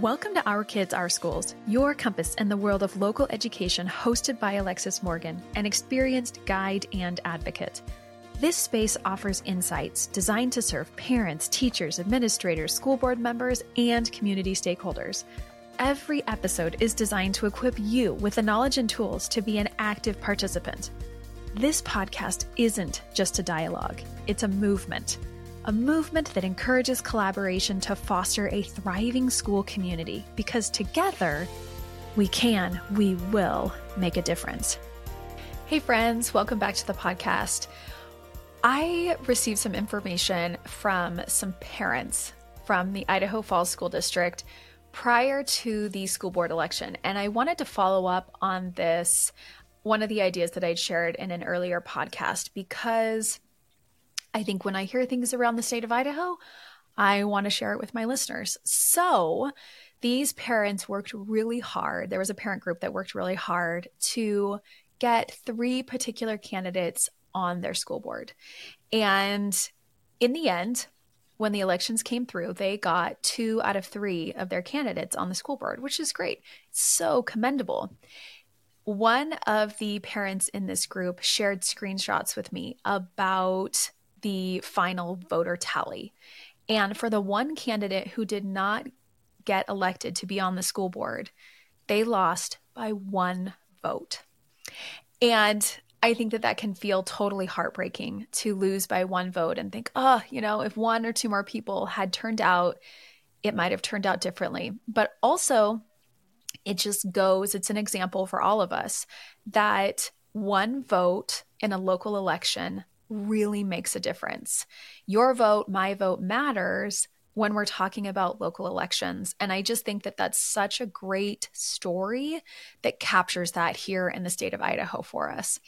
Welcome to Our Kids, Our Schools, your compass in the world of local education, hosted by Alexis Morgan, an experienced guide and advocate. This space offers insights designed to serve parents, teachers, administrators, school board members, and community stakeholders. Every episode is designed to equip you with the knowledge and tools to be an active participant. This podcast isn't just a dialogue, it's a movement a movement that encourages collaboration to foster a thriving school community because together, we can, we will make a difference. Hey, friends, welcome back to the podcast. I received some information from some parents from the Idaho Falls School District prior to the school board election, and I wanted to follow up on this one of the ideas that I'd shared in an earlier podcast because I think when I hear things around the state of Idaho, I want to share it with my listeners. So, these parents worked really hard. There was a parent group that worked really hard to get three particular candidates on their school board. And in the end, when the elections came through, they got two out of three of their candidates on the school board, which is great. so commendable. One of the parents in this group shared screenshots with me about the final voter tally. And for the one candidate who did not get elected to be on the school board, they lost by one vote. And I think that that can feel totally heartbreaking to lose by one vote and think, oh, you know, if one or two more people had turned out, it might have turned out differently. But also, it just goes, it's an example for all of us that one vote in a local election really makes a difference. Your vote, my vote matters when we're talking about local elections. And I just think that that's such a great story that captures that here in the state of Idaho for us.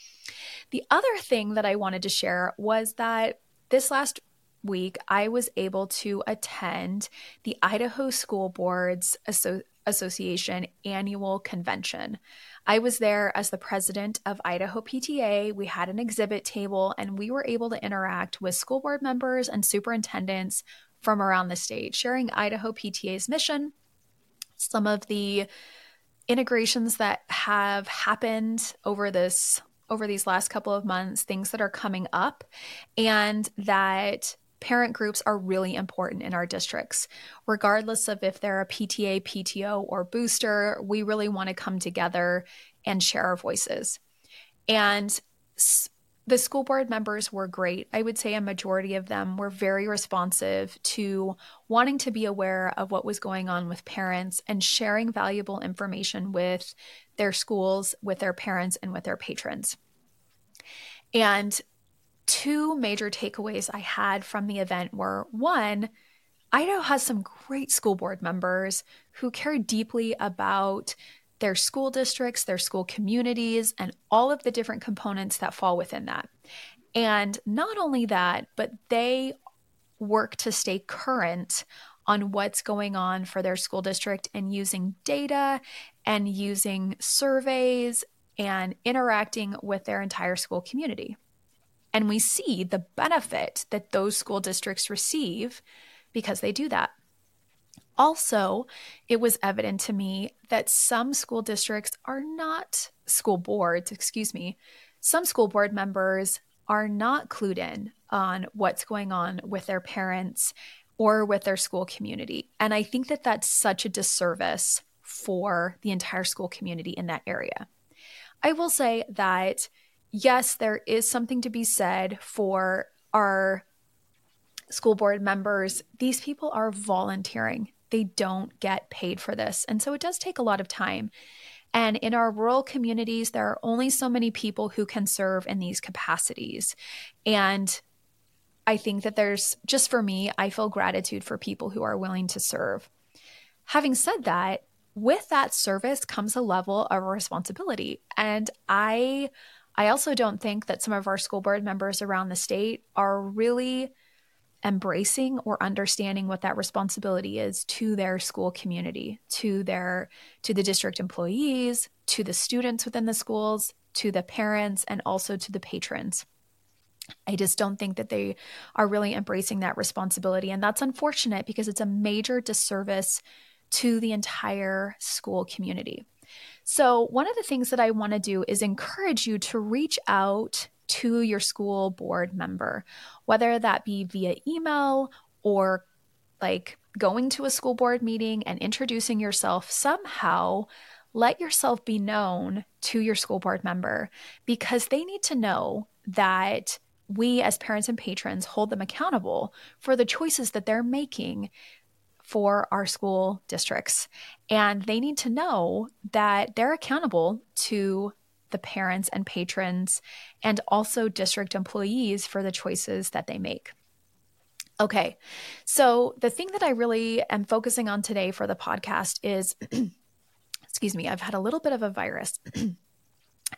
The other thing that I wanted to share was that this last week, I was able to attend the Idaho School Boards Association annual convention. I was there as the president of Idaho PTA. We had an exhibit table and we were able to interact with school board members and superintendents from around the state, sharing Idaho PTA's mission, some of the integrations that have happened over this over these last couple of months, things that are coming up, and that parent groups are really important in our districts. Regardless of if they're a PTA, PTO, or booster, we really want to come together and share our voices. And the school board members were great. I would say a majority of them were very responsive to wanting to be aware of what was going on with parents and sharing valuable information with their schools, with their parents, and with their patrons. And two major takeaways I had from the event were one, Idaho has some great school board members who care deeply about their school districts, their school communities, and all of the different components that fall within that. And not only that, but they work to stay current on what's going on for their school district and using data and using surveys and interacting with their entire school community. And we see the benefit that those school districts receive because they do that. Also, it was evident to me that some school districts are not school boards, excuse me, some school board members are not clued in on what's going on with their parents or with their school community. And I think that that's such a disservice for the entire school community in that area. I will say that yes, there is something to be said for our school board members. These people are volunteering, they don't get paid for this. And so it does take a lot of time. And in our rural communities, there are only so many people who can serve in these capacities. And I think that there's just for me, I feel gratitude for people who are willing to serve. Having said that, with that service comes a level of responsibility. And I I also don't think that some of our school board members around the state are really embracing or understanding what that responsibility is to their school community, to their to the district employees, to the students within the schools, to the parents and also to the patrons. I just don't think that they are really embracing that responsibility and that's unfortunate because it's a major disservice to the entire school community. So, one of the things that I want to do is encourage you to reach out to your school board member, whether that be via email or like going to a school board meeting and introducing yourself somehow. Let yourself be known to your school board member because they need to know that we as parents and patrons hold them accountable for the choices that they're making for our school districts. And they need to know that they're accountable to the parents and patrons and also district employees for the choices that they make. Okay, so the thing that I really am focusing on today for the podcast is excuse me, I've had a little bit of a virus.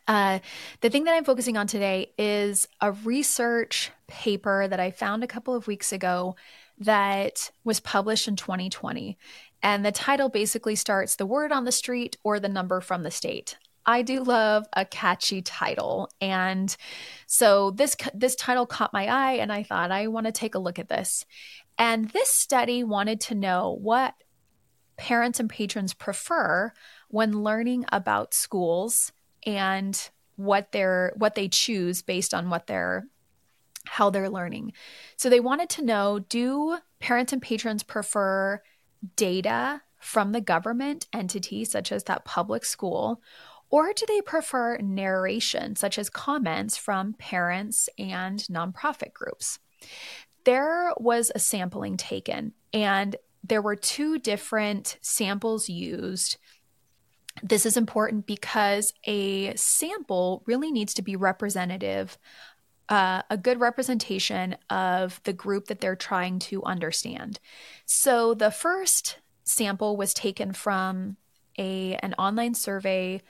Uh, the thing that I'm focusing on today is a research paper that I found a couple of weeks ago that was published in 2020. And the title basically starts the word on the street or the number from the state. I do love a catchy title. And so this this title caught my eye and I thought I want to take a look at this. And this study wanted to know what parents and patrons prefer when learning about schools and what they're what they choose based on what they're how they're learning. So they wanted to know do parents and patrons prefer data from the government entity such as that public school or do they prefer narration such as comments from parents and nonprofit groups? There was a sampling taken and there were two different samples used this is important because a sample really needs to be representative, uh, a good representation of the group that they're trying to understand. So the first sample was taken from a an online survey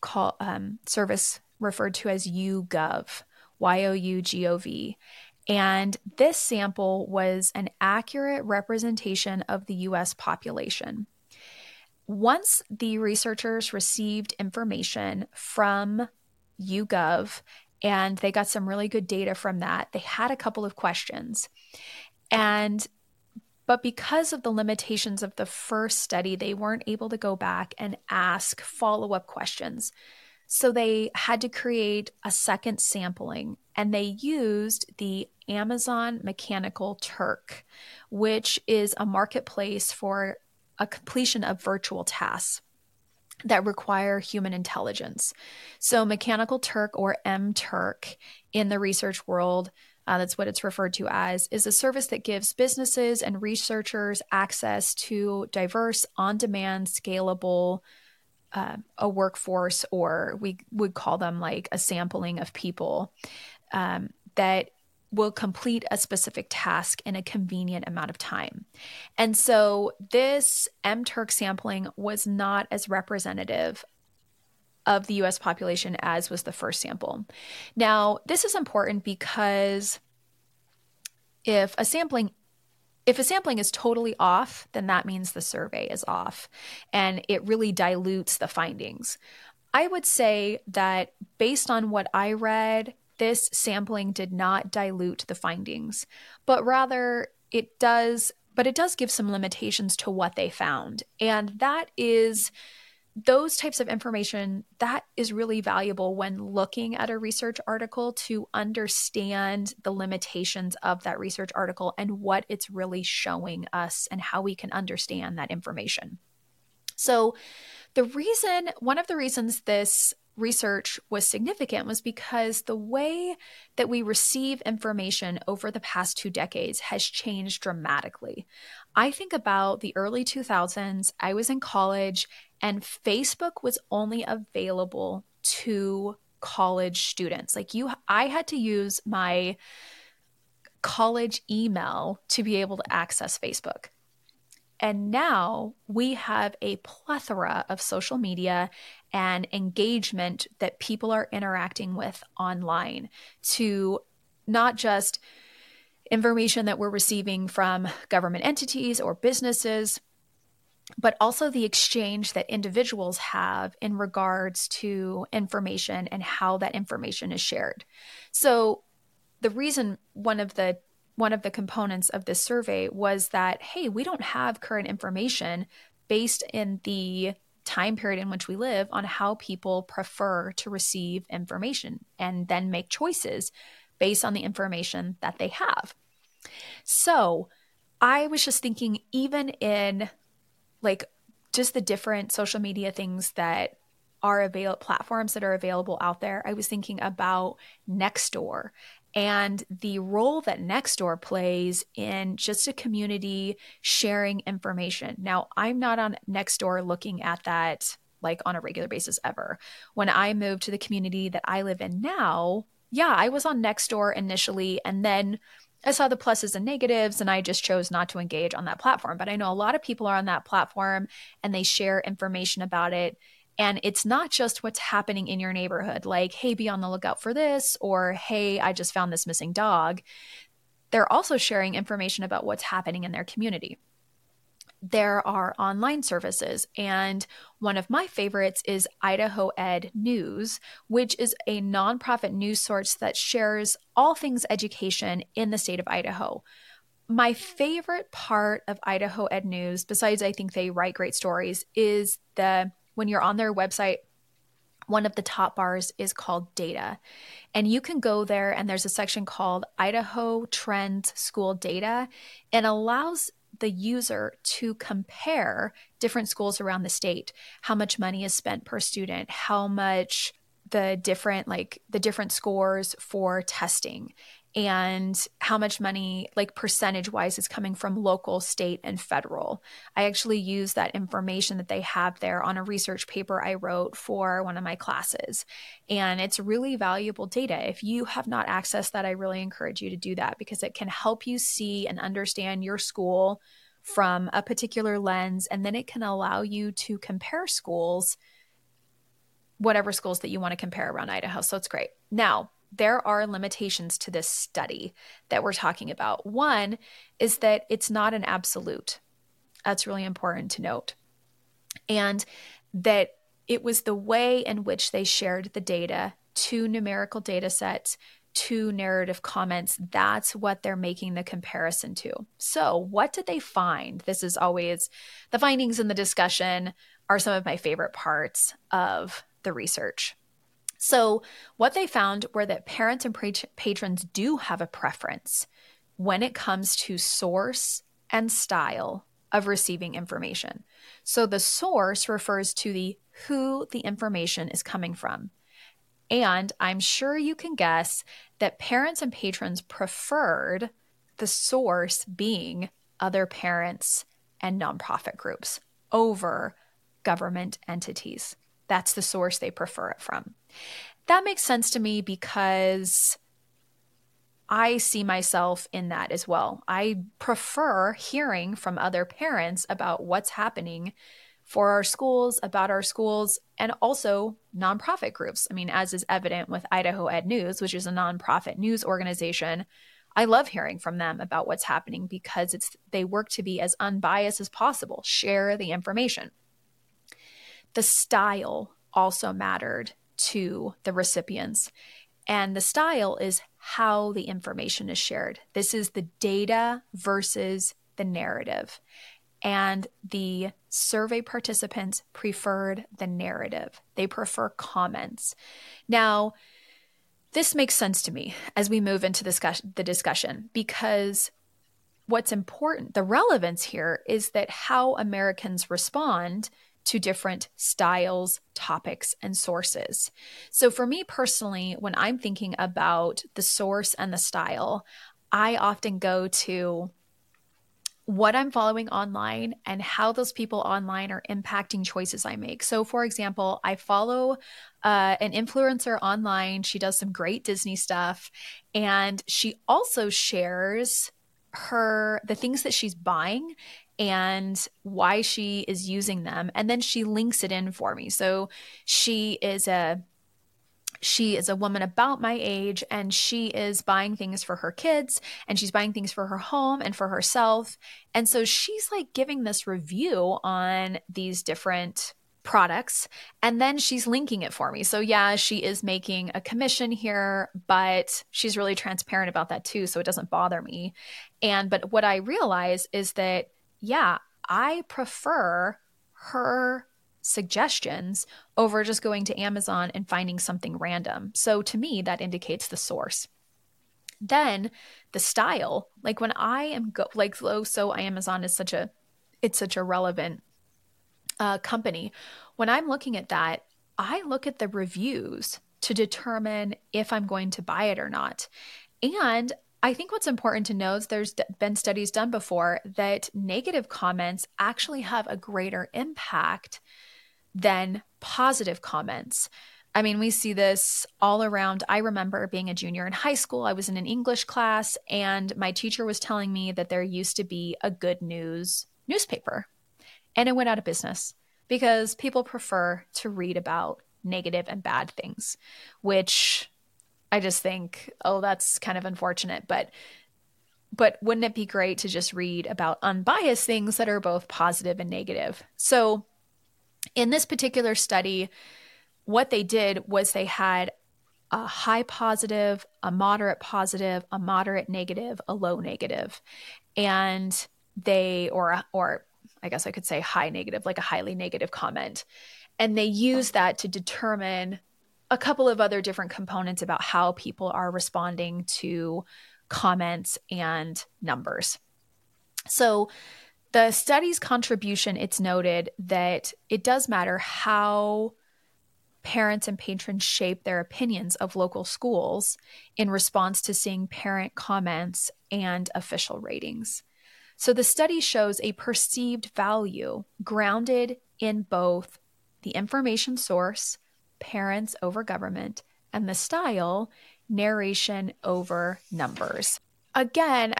call um, service referred to as YouGov, Y O U G O V. And this sample was an accurate representation of the US population. Once the researchers received information from YouGov and they got some really good data from that, they had a couple of questions. And but because of the limitations of the first study, they weren't able to go back and ask follow up questions. So they had to create a second sampling and they used the Amazon Mechanical Turk, which is a marketplace for a completion of virtual tasks that require human intelligence. So, Mechanical Turk or MTurk in the research world, uh, that's what it's referred to as, is a service that gives businesses and researchers access to diverse, on demand, scalable, uh, a workforce, or we would call them like a sampling of people um, that will complete a specific task in a convenient amount of time. And so this MTurk sampling was not as representative of the US population as was the first sample. Now, this is important because if a sampling if a sampling is totally off, then that means the survey is off and it really dilutes the findings. I would say that based on what I read this sampling did not dilute the findings, but rather it does, but it does give some limitations to what they found. And that is those types of information that is really valuable when looking at a research article to understand the limitations of that research article and what it's really showing us and how we can understand that information. So, the reason, one of the reasons this research was significant was because the way that we receive information over the past two decades has changed dramatically. I think about the early 2000s, I was in college, and Facebook was only available to college students. Like you, I had to use my college email to be able to access Facebook. And now we have a plethora of social media and engagement that people are interacting with online to not just information that we're receiving from government entities or businesses, but also the exchange that individuals have in regards to information and how that information is shared. So, the reason one of the one of the components of this survey was that, hey, we don't have current information based in the time period in which we live on how people prefer to receive information and then make choices based on the information that they have. So I was just thinking, even in like just the different social media things that are available platforms that are available out there i was thinking about nextdoor and the role that nextdoor plays in just a community sharing information now i'm not on nextdoor looking at that like on a regular basis ever when i moved to the community that i live in now yeah i was on nextdoor initially and then I saw the pluses and negatives and I just chose not to engage on that platform. But I know a lot of people are on that platform and they share information about it. And it's not just what's happening in your neighborhood, like, hey, be on the lookout for this, or hey, I just found this missing dog. They're also sharing information about what's happening in their community there are online services. And one of my favorites is Idaho Ed News, which is a nonprofit news source that shares all things education in the state of Idaho. My favorite part of Idaho Ed News, besides I think they write great stories, is the when you're on their website, one of the top bars is called data. And you can go there and there's a section called Idaho Trends School Data. And allows the user to compare different schools around the state, how much money is spent per student, how much the different like the different scores for testing and how much money like percentage wise is coming from local state and federal. I actually use that information that they have there on a research paper i wrote for one of my classes and it's really valuable data. If you have not accessed that i really encourage you to do that because it can help you see and understand your school from a particular lens and then it can allow you to compare schools whatever schools that you want to compare around idaho. So it's great. Now there are limitations to this study that we're talking about. One is that it's not an absolute. That's really important to note. And that it was the way in which they shared the data, two numerical data sets, two narrative comments. That's what they're making the comparison to. So, what did they find? This is always the findings in the discussion are some of my favorite parts of the research. So, what they found were that parents and patrons do have a preference when it comes to source and style of receiving information. So, the source refers to the who the information is coming from. And I'm sure you can guess that parents and patrons preferred the source being other parents and nonprofit groups over government entities. That's the source they prefer it from. That makes sense to me because I see myself in that as well. I prefer hearing from other parents about what's happening for our schools, about our schools, and also nonprofit groups. I mean, as is evident with Idaho Ed News, which is a nonprofit news organization. I love hearing from them about what's happening because it's they work to be as unbiased as possible, share the information the style also mattered to the recipients. And the style is how the information is shared. This is the data versus the narrative. And the survey participants preferred the narrative, they prefer comments. Now, this makes sense to me as we move into the discussion because what's important, the relevance here is that how Americans respond to different styles, topics, and sources. So, for me personally, when I'm thinking about the source and the style, I often go to what I'm following online and how those people online are impacting choices I make. So, for example, I follow uh, an influencer online. She does some great Disney stuff, and she also shares her the things that she's buying and why she is using them and then she links it in for me so she is a she is a woman about my age and she is buying things for her kids and she's buying things for her home and for herself and so she's like giving this review on these different products and then she's linking it for me. So yeah, she is making a commission here, but she's really transparent about that too, so it doesn't bother me. And but what I realize is that yeah, I prefer her suggestions over just going to Amazon and finding something random. So to me, that indicates the source. Then the style, like when I am go like oh, so Amazon is such a it's such a relevant uh, company. When I'm looking at that, I look at the reviews to determine if I'm going to buy it or not. And I think what's important to know is there's been studies done before that negative comments actually have a greater impact than positive comments. I mean, we see this all around. I remember being a junior in high school, I was in an English class, and my teacher was telling me that there used to be a good news newspaper, and it went out of business because people prefer to read about negative and bad things, which I just think, oh, that's kind of unfortunate, but but wouldn't it be great to just read about unbiased things that are both positive and negative? So, in this particular study, what they did was they had a high positive, a moderate positive, a moderate negative, a low negative. And they or or I guess I could say high negative, like a highly negative comment. And they use that to determine a couple of other different components about how people are responding to comments and numbers. So, the study's contribution, it's noted that it does matter how parents and patrons shape their opinions of local schools in response to seeing parent comments and official ratings. So the study shows a perceived value grounded in both the information source parents over government, and the style, narration over numbers. Again,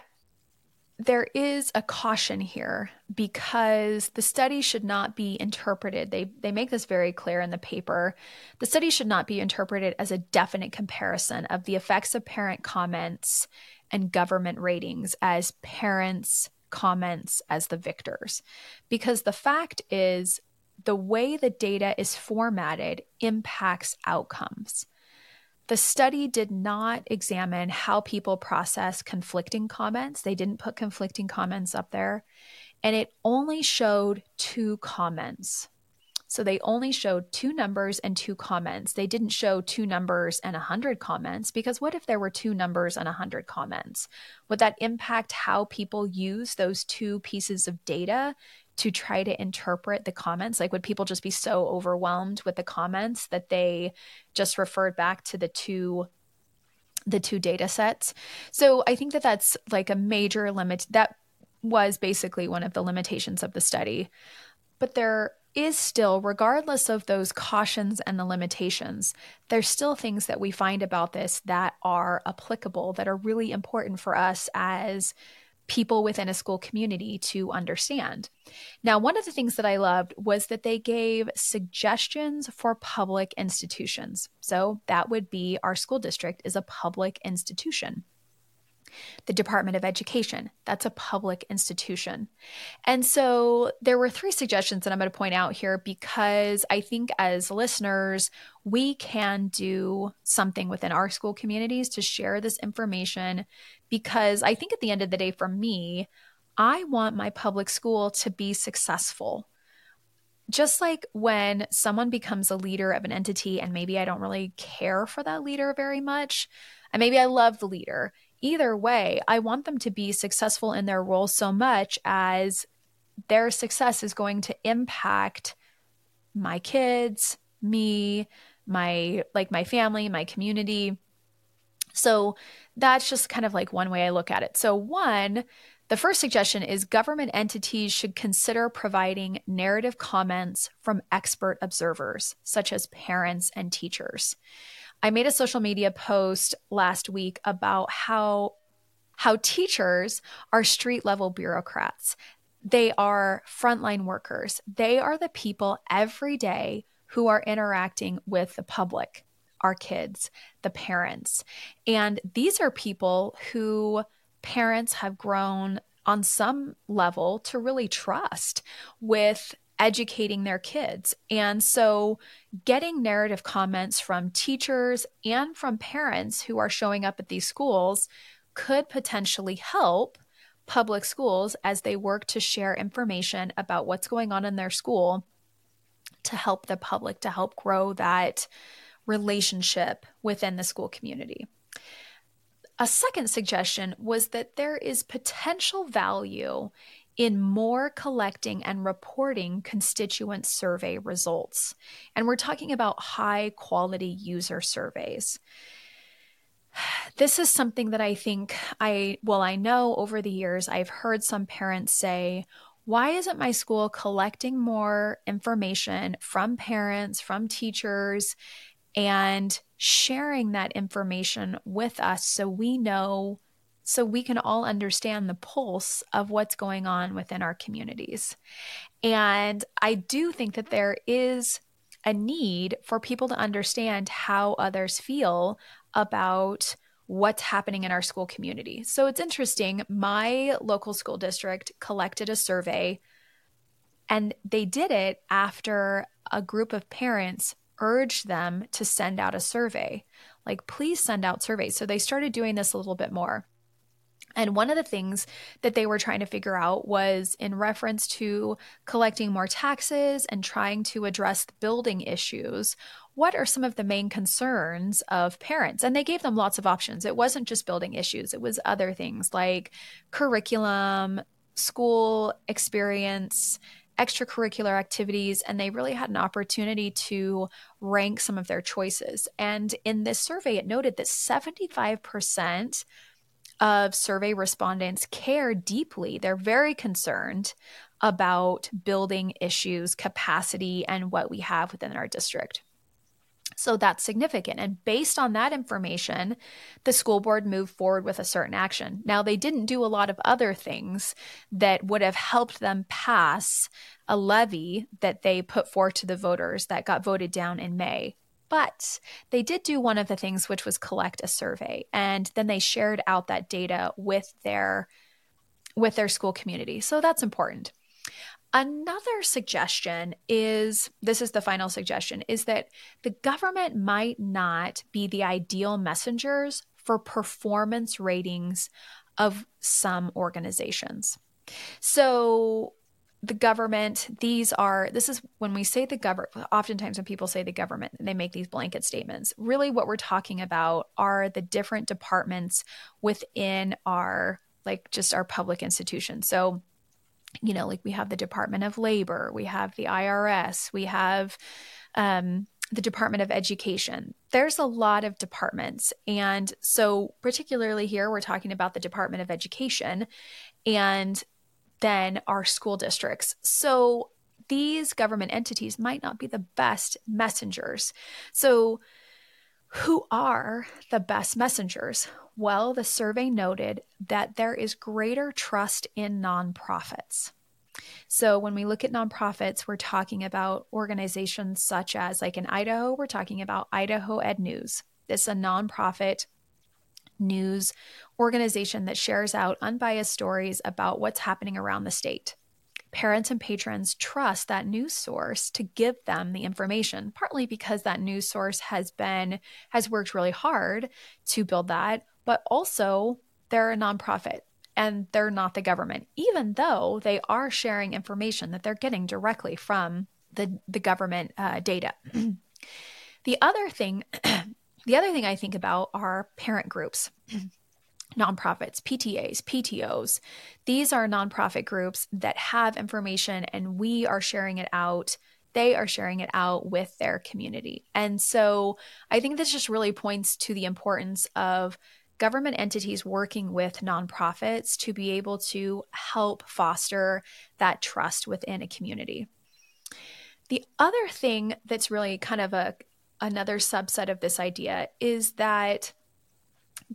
there is a caution here because the study should not be interpreted. They, they make this very clear in the paper. The study should not be interpreted as a definite comparison of the effects of parent comments and government ratings as parents' comments as the victors. Because the fact is, the way the data is formatted impacts outcomes. The study did not examine how people process conflicting comments. They didn't put conflicting comments up there. And it only showed two comments. So they only showed two numbers and two comments. They didn't show two numbers and 100 comments because what if there were two numbers and 100 comments? Would that impact how people use those two pieces of data to try to interpret the comments? Like, would people just be so overwhelmed with the comments that they just referred back to the two the two data sets? So I think that that's like a major limit. That was basically one of the limitations of the study. But there is still, regardless of those cautions and the limitations, there's still things that we find about this that are applicable, that are really important for us as people within a school community to understand. Now, one of the things that I loved was that they gave suggestions for public institutions. So that would be our school district is a public institution the Department of Education. That's a public institution. And so there were three suggestions that I'm going to point out here because I think as listeners, we can do something within our school communities to share this information because I think at the end of the day, for me, I want my public school to be successful just like when someone becomes a leader of an entity and maybe I don't really care for that leader very much, and maybe I love the leader, either way, I want them to be successful in their role so much as their success is going to impact my kids, me, my like my family, my community. So that's just kind of like one way I look at it. So one, the first suggestion is government entities should consider providing narrative comments from expert observers, such as parents and teachers. I made a social media post last week about how how teachers are street level bureaucrats. They are frontline workers. They are the people every day who are interacting with the public, our kids, the parents. And these are people who parents have grown on some level to really trust with educating their kids. And so, getting narrative comments from teachers and from parents who are showing up at these schools could potentially help public schools as they work to share information about what's going on in their school to help the public, to help grow that relationship within the school community. A second suggestion was that there is potential value in more collecting and reporting constituent survey results. And we're talking about high quality user surveys. This is something that I think I, well, I know over the years I've heard some parents say, why isn't my school collecting more information from parents, from teachers, and sharing that information with us so we know, so we can all understand the pulse of what's going on within our communities. And I do think that there is a need for people to understand how others feel about what's happening in our school community. So it's interesting. My local school district collected a survey, and they did it after a group of parents urged them to send out a survey. Like, please send out surveys. So they started doing this a little bit more. And one of the things that they were trying to figure out was in reference to collecting more taxes and trying to address the building issues. What are some of the main concerns of parents? And they gave them lots of options. It wasn't just building issues, it was other things like curriculum, school experience, extracurricular activities, and they really had an opportunity to rank some of their choices. And in this survey, it noted that 75% of survey respondents care deeply. They're very concerned about building issues, capacity, and what we have within our district. So that's significant. And based on that information, the school board moved forward with a certain action. Now, they didn't do a lot of other things that would have helped them pass a levy that they put forth to the voters that got voted down in May. But they did do one of the things, which was collect a survey. And then they shared out that data with their with their school community. So that's important. Another suggestion is this is the final suggestion is that the government might not be the ideal messengers for performance ratings of some organizations. So the government, these are, this is when we say the government, oftentimes when people say the government, they make these blanket statements. Really, what we're talking about are the different departments within our, like, just our public institutions. So, you know, like we have the Department of Labor, we have the IRS, we have um, the Department of Education. There's a lot of departments. And so, particularly here, we're talking about the Department of Education and then our school districts. So, these government entities might not be the best messengers. So, who are the best messengers? Well, the survey noted that there is greater trust in nonprofits. So, when we look at nonprofits, we're talking about organizations such as, like in Idaho, we're talking about Idaho Ed News. This is a nonprofit news organization that shares out unbiased stories about what's happening around the state. Parents and patrons trust that news source to give them the information, partly because that news source has been has worked really hard to build that, but also they're a nonprofit and they're not the government, even though they are sharing information that they're getting directly from the, the government uh, data. the other thing, the other thing I think about are parent groups. nonprofits, PTAs, PTOs. These are nonprofit groups that have information and we are sharing it out they are sharing it out with their community. And so I think this just really points to the importance of government entities working with nonprofits to be able to help foster that trust within a community. The other thing that's really kind of a another subset of this idea is that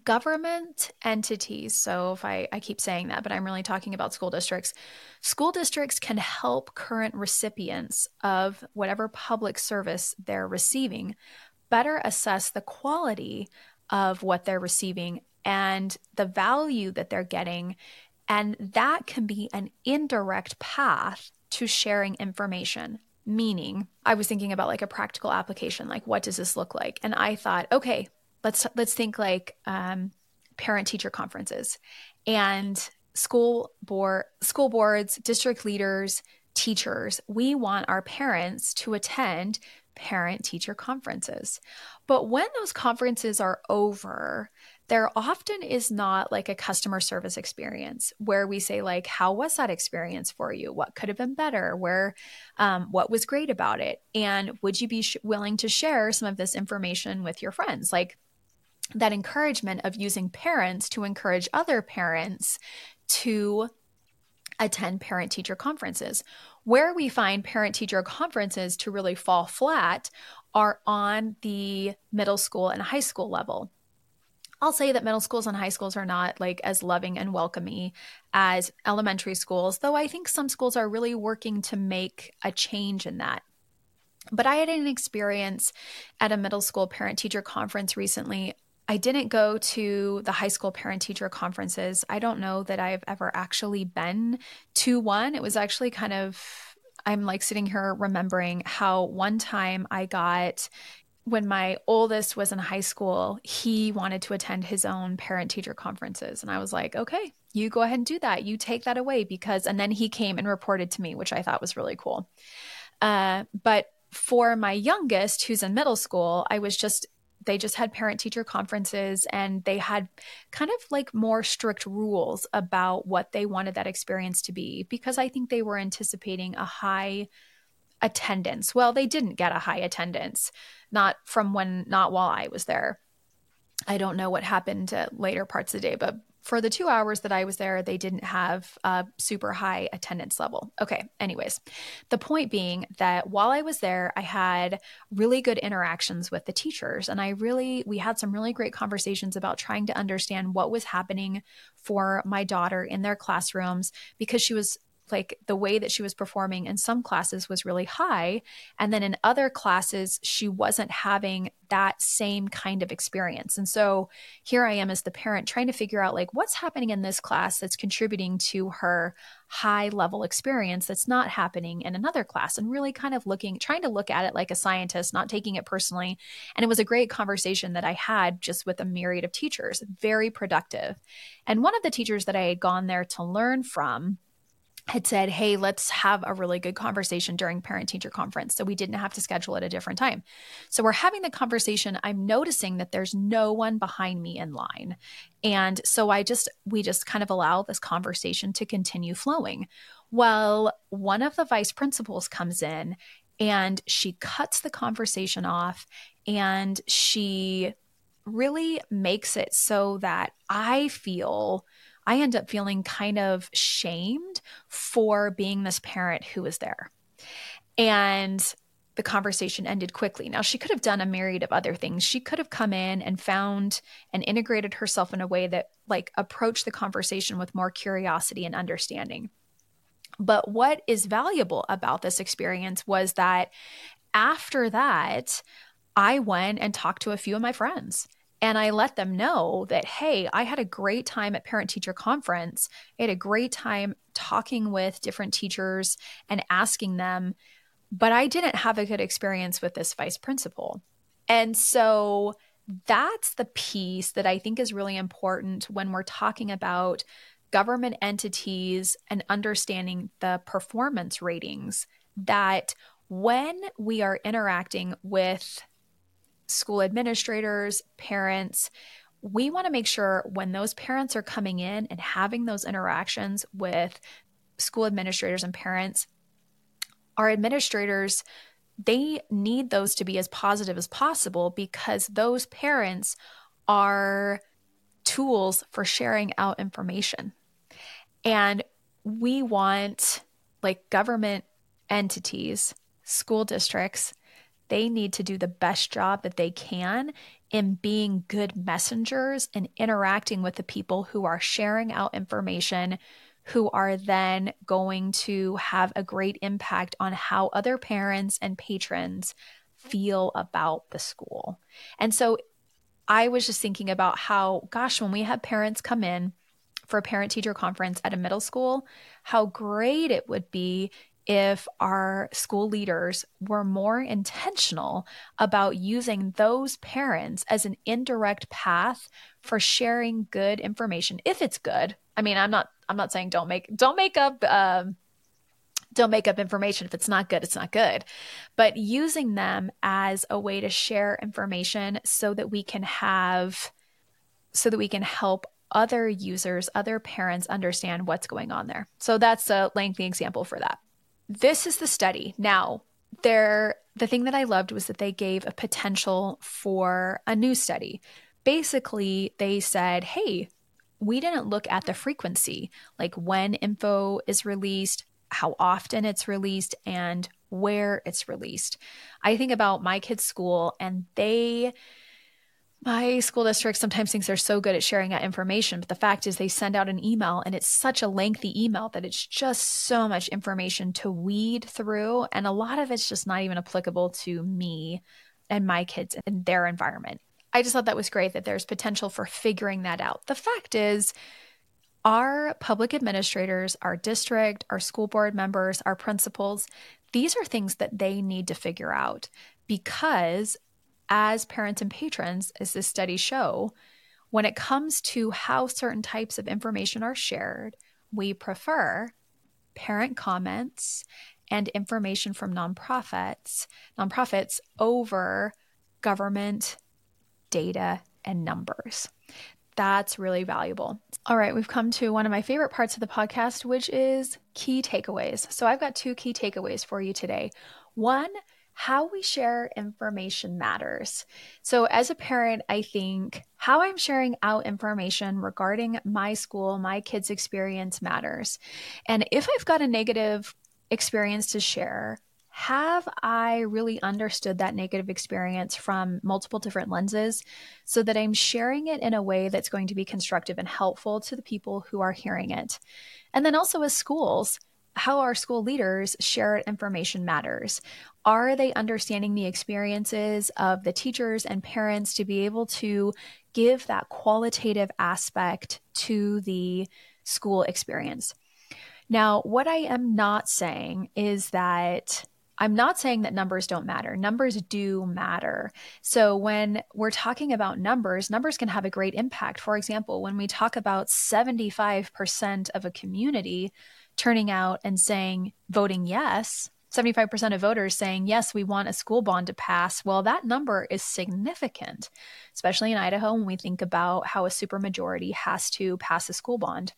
government entities so if I, I keep saying that but i'm really talking about school districts school districts can help current recipients of whatever public service they're receiving better assess the quality of what they're receiving and the value that they're getting. And that can be an indirect path to sharing information meaning i was thinking about like a practical application like what does this look like and i thought okay let's let's think like um, parent teacher conferences and school board school boards district leaders teachers, we want our parents to attend parent teacher conferences. But when those conferences are over, there often is not like a customer service experience where we say like how was that experience for you what could have been better where um, what was great about it and would you be sh- willing to share some of this information with your friends like that encouragement of using parents to encourage other parents to attend parent teacher conferences. Where we find parent teacher conferences to really fall flat are on the middle school and high school level. I'll say that middle schools and high schools are not like as loving and welcoming as elementary schools, though I think some schools are really working to make a change in that. But I had an experience at a middle school parent teacher conference recently I didn't go to the high school parent teacher conferences. I don't know that I've ever actually been to one. It was actually kind of, I'm like sitting here remembering how one time I got, when my oldest was in high school, he wanted to attend his own parent teacher conferences. And I was like, okay, you go ahead and do that. You take that away because, and then he came and reported to me, which I thought was really cool. Uh, but for my youngest, who's in middle school, I was just they just had parent teacher conferences and they had kind of like more strict rules about what they wanted that experience to be because I think they were anticipating a high attendance. Well, they didn't get a high attendance, not from when, not while I was there. I don't know what happened at later parts of the day, but for the two hours that I was there, they didn't have a super high attendance level. Okay, anyways, the point being that while I was there, I had really good interactions with the teachers. And I really, we had some really great conversations about trying to understand what was happening for my daughter in their classrooms because she was like the way that she was performing in some classes was really high and then in other classes she wasn't having that same kind of experience. And so here i am as the parent trying to figure out like what's happening in this class that's contributing to her high level experience that's not happening in another class and really kind of looking trying to look at it like a scientist not taking it personally. And it was a great conversation that i had just with a myriad of teachers very productive. And one of the teachers that i had gone there to learn from had said, Hey, let's have a really good conversation during parent teacher conference. So we didn't have to schedule at a different time. So we're having the conversation. I'm noticing that there's no one behind me in line. And so I just, we just kind of allow this conversation to continue flowing. Well, one of the vice principals comes in and she cuts the conversation off and she really makes it so that I feel I end up feeling kind of shamed for being this parent who was there. And the conversation ended quickly. Now, she could have done a myriad of other things. She could have come in and found and integrated herself in a way that, like, approached the conversation with more curiosity and understanding. But what is valuable about this experience was that after that, I went and talked to a few of my friends and I let them know that, hey, I had a great time at parent teacher conference. I had a great time talking with different teachers and asking them, but I didn't have a good experience with this vice principal. And so that's the piece that I think is really important when we're talking about government entities and understanding the performance ratings that when we are interacting with school administrators, parents, we want to make sure when those parents are coming in and having those interactions with school administrators and parents, our administrators, they need those to be as positive as possible because those parents are tools for sharing out information. And we want like government entities, school districts, they need to do the best job that they can in being good messengers and interacting with the people who are sharing out information, who are then going to have a great impact on how other parents and patrons feel about the school. And so I was just thinking about how, gosh, when we have parents come in, for a parent teacher conference at a middle school, how great it would be if our school leaders were more intentional about using those parents as an indirect path for sharing good information if it's good i mean i'm not i'm not saying don't make don't make up um, don't make up information. If it's not good, it's not good. But using them as a way to share information so that we can have, so that we can help other users, other parents understand what's going on there. So that's a lengthy example for that. This is the study. Now, there the thing that I loved was that they gave a potential for a new study. Basically, they said, "Hey, we didn't look at the frequency, like when info is released, how often it's released, and where it's released. I think about my kids' school, and they, my school district sometimes thinks they're so good at sharing that information, but the fact is they send out an email and it's such a lengthy email that it's just so much information to weed through. And a lot of it's just not even applicable to me and my kids and their environment. I just thought that was great that there's potential for figuring that out. The fact is, our public administrators, our district, our school board members, our principals, these are things that they need to figure out because, as parents and patrons, as this studies show, when it comes to how certain types of information are shared, we prefer parent comments and information from nonprofits, nonprofits over government data and numbers. That's really valuable. All right, we've come to one of my favorite parts of the podcast, which is key takeaways. So I've got two key takeaways for you today. One, how we share information matters. So, as a parent, I think how I'm sharing out information regarding my school, my kids' experience matters. And if I've got a negative experience to share, have I really understood that negative experience from multiple different lenses so that I'm sharing it in a way that's going to be constructive and helpful to the people who are hearing it? And then also as schools, how our school leaders share information matters. Are they understanding the experiences of the teachers and parents to be able to give that qualitative aspect to the school experience? Now, what I am not saying is that I'm not saying that numbers don't matter. Numbers do matter. So when we're talking about numbers, numbers can have a great impact. For example, when we talk about 75% of a community turning out and saying, voting yes, 75% of voters saying, yes, we want a school bond to pass. Well, that number is significant, especially in Idaho when we think about how a supermajority has to pass a school bond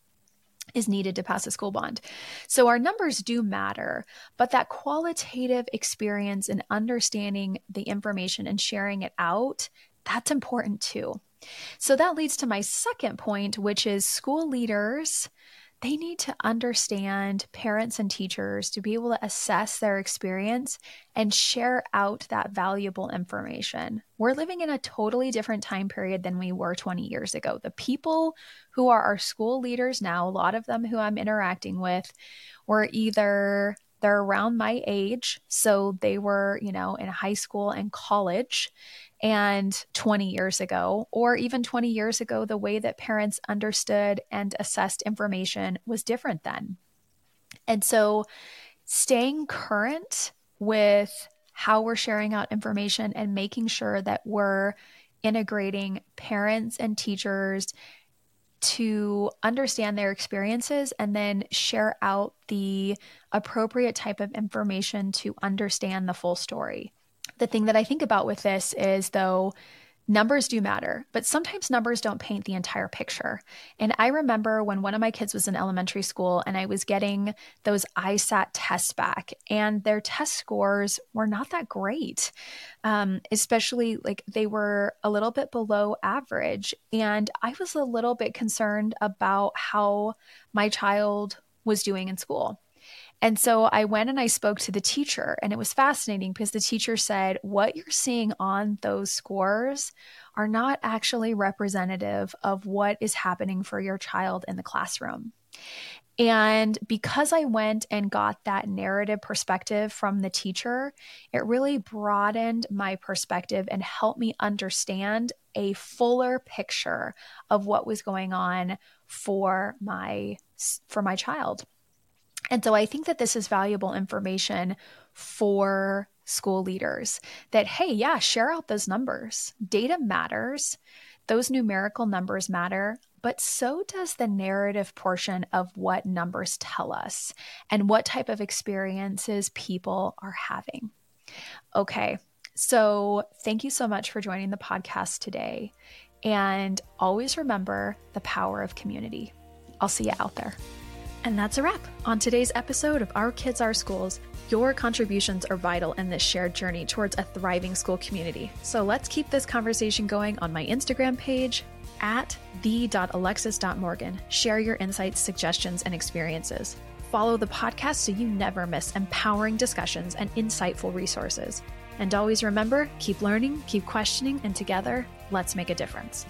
is needed to pass a school bond. So our numbers do matter, but that qualitative experience and understanding the information and sharing it out, that's important too. So that leads to my second point, which is school leaders they need to understand parents and teachers to be able to assess their experience and share out that valuable information. We're living in a totally different time period than we were 20 years ago. The people who are our school leaders now, a lot of them who I'm interacting with, were either they're around my age, so they were, you know, in high school and college and 20 years ago, or even 20 years ago, the way that parents understood and assessed information was different then. And so, staying current with how we're sharing out information and making sure that we're integrating parents and teachers to understand their experiences and then share out the appropriate type of information to understand the full story. The thing that I think about with this is though numbers do matter, but sometimes numbers don't paint the entire picture. And I remember when one of my kids was in elementary school and I was getting those ISAT tests back, and their test scores were not that great, um, especially like they were a little bit below average. And I was a little bit concerned about how my child was doing in school. And so I went and I spoke to the teacher, and it was fascinating because the teacher said, What you're seeing on those scores are not actually representative of what is happening for your child in the classroom. And because I went and got that narrative perspective from the teacher, it really broadened my perspective and helped me understand a fuller picture of what was going on for my for my child. And so I think that this is valuable information for school leaders that, hey, yeah, share out those numbers. Data matters. Those numerical numbers matter, but so does the narrative portion of what numbers tell us and what type of experiences people are having. Okay, so thank you so much for joining the podcast today. And always remember the power of community. I'll see you out there. And that's a wrap on today's episode of Our Kids, Our Schools. Your contributions are vital in this shared journey towards a thriving school community. So let's keep this conversation going on my Instagram page at the.alexis.morgan. Share your insights, suggestions, and experiences. Follow the podcast so you never miss empowering discussions and insightful resources. And always remember keep learning, keep questioning, and together, let's make a difference.